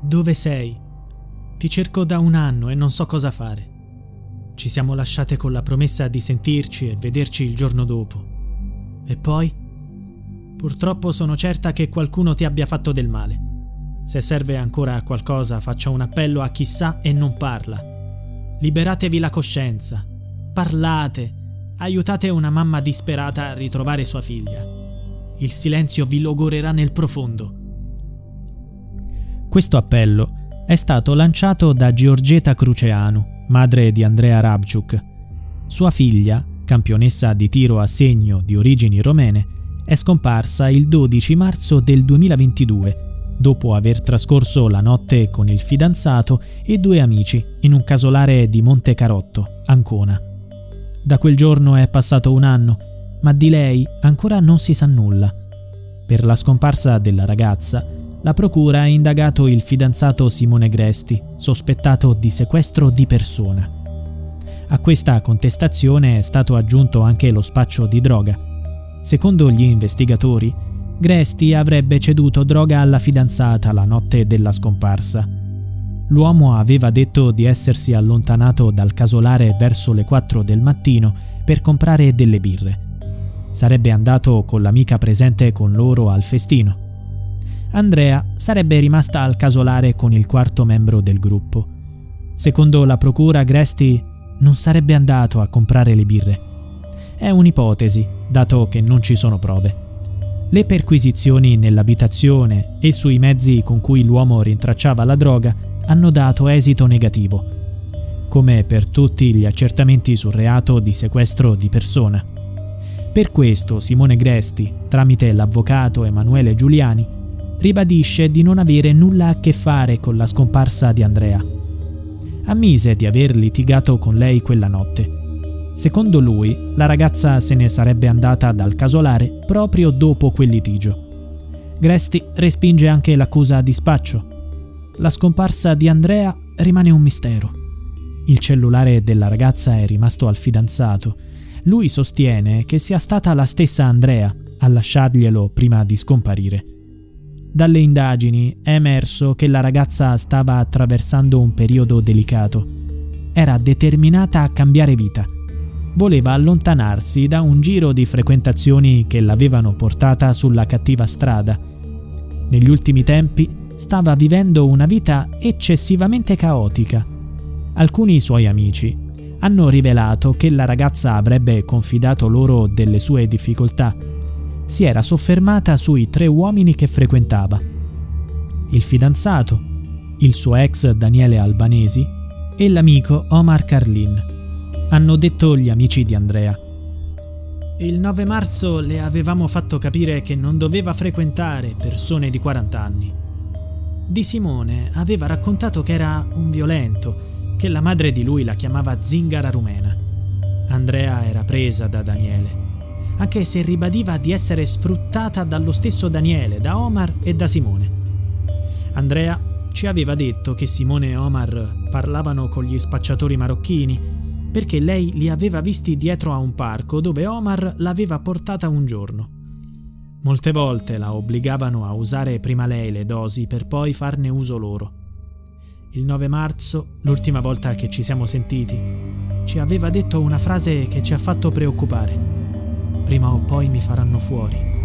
Dove sei? Ti cerco da un anno e non so cosa fare. Ci siamo lasciate con la promessa di sentirci e vederci il giorno dopo. E poi? Purtroppo sono certa che qualcuno ti abbia fatto del male. Se serve ancora a qualcosa, faccia un appello a chi sa e non parla. Liberatevi la coscienza. Parlate. Aiutate una mamma disperata a ritrovare sua figlia. Il silenzio vi logorerà nel profondo. Questo appello è stato lanciato da Giorgeta Cruceanu, madre di Andrea Rabciuk. Sua figlia, campionessa di tiro a segno di origini romene, è scomparsa il 12 marzo del 2022 dopo aver trascorso la notte con il fidanzato e due amici in un casolare di Monte Carotto, Ancona. Da quel giorno è passato un anno, ma di lei ancora non si sa nulla. Per la scomparsa della ragazza, la procura ha indagato il fidanzato Simone Gresti, sospettato di sequestro di persona. A questa contestazione è stato aggiunto anche lo spaccio di droga. Secondo gli investigatori, Gresti avrebbe ceduto droga alla fidanzata la notte della scomparsa. L'uomo aveva detto di essersi allontanato dal casolare verso le 4 del mattino per comprare delle birre. Sarebbe andato con l'amica presente con loro al festino. Andrea sarebbe rimasta al casolare con il quarto membro del gruppo. Secondo la procura, Gresti non sarebbe andato a comprare le birre. È un'ipotesi, dato che non ci sono prove. Le perquisizioni nell'abitazione e sui mezzi con cui l'uomo rintracciava la droga hanno dato esito negativo, come per tutti gli accertamenti sul reato di sequestro di persona. Per questo Simone Gresti, tramite l'avvocato Emanuele Giuliani, ribadisce di non avere nulla a che fare con la scomparsa di Andrea. Ammise di aver litigato con lei quella notte Secondo lui, la ragazza se ne sarebbe andata dal casolare proprio dopo quel litigio. Gresti respinge anche l'accusa di spaccio. La scomparsa di Andrea rimane un mistero. Il cellulare della ragazza è rimasto al fidanzato. Lui sostiene che sia stata la stessa Andrea a lasciarglielo prima di scomparire. Dalle indagini è emerso che la ragazza stava attraversando un periodo delicato. Era determinata a cambiare vita voleva allontanarsi da un giro di frequentazioni che l'avevano portata sulla cattiva strada. Negli ultimi tempi stava vivendo una vita eccessivamente caotica. Alcuni suoi amici hanno rivelato che la ragazza avrebbe confidato loro delle sue difficoltà. Si era soffermata sui tre uomini che frequentava. Il fidanzato, il suo ex Daniele Albanesi e l'amico Omar Carlin hanno detto gli amici di Andrea. Il 9 marzo le avevamo fatto capire che non doveva frequentare persone di 40 anni. Di Simone aveva raccontato che era un violento, che la madre di lui la chiamava zingara rumena. Andrea era presa da Daniele, anche se ribadiva di essere sfruttata dallo stesso Daniele, da Omar e da Simone. Andrea ci aveva detto che Simone e Omar parlavano con gli spacciatori marocchini perché lei li aveva visti dietro a un parco dove Omar l'aveva portata un giorno. Molte volte la obbligavano a usare prima lei le dosi per poi farne uso loro. Il 9 marzo, l'ultima volta che ci siamo sentiti, ci aveva detto una frase che ci ha fatto preoccupare. Prima o poi mi faranno fuori.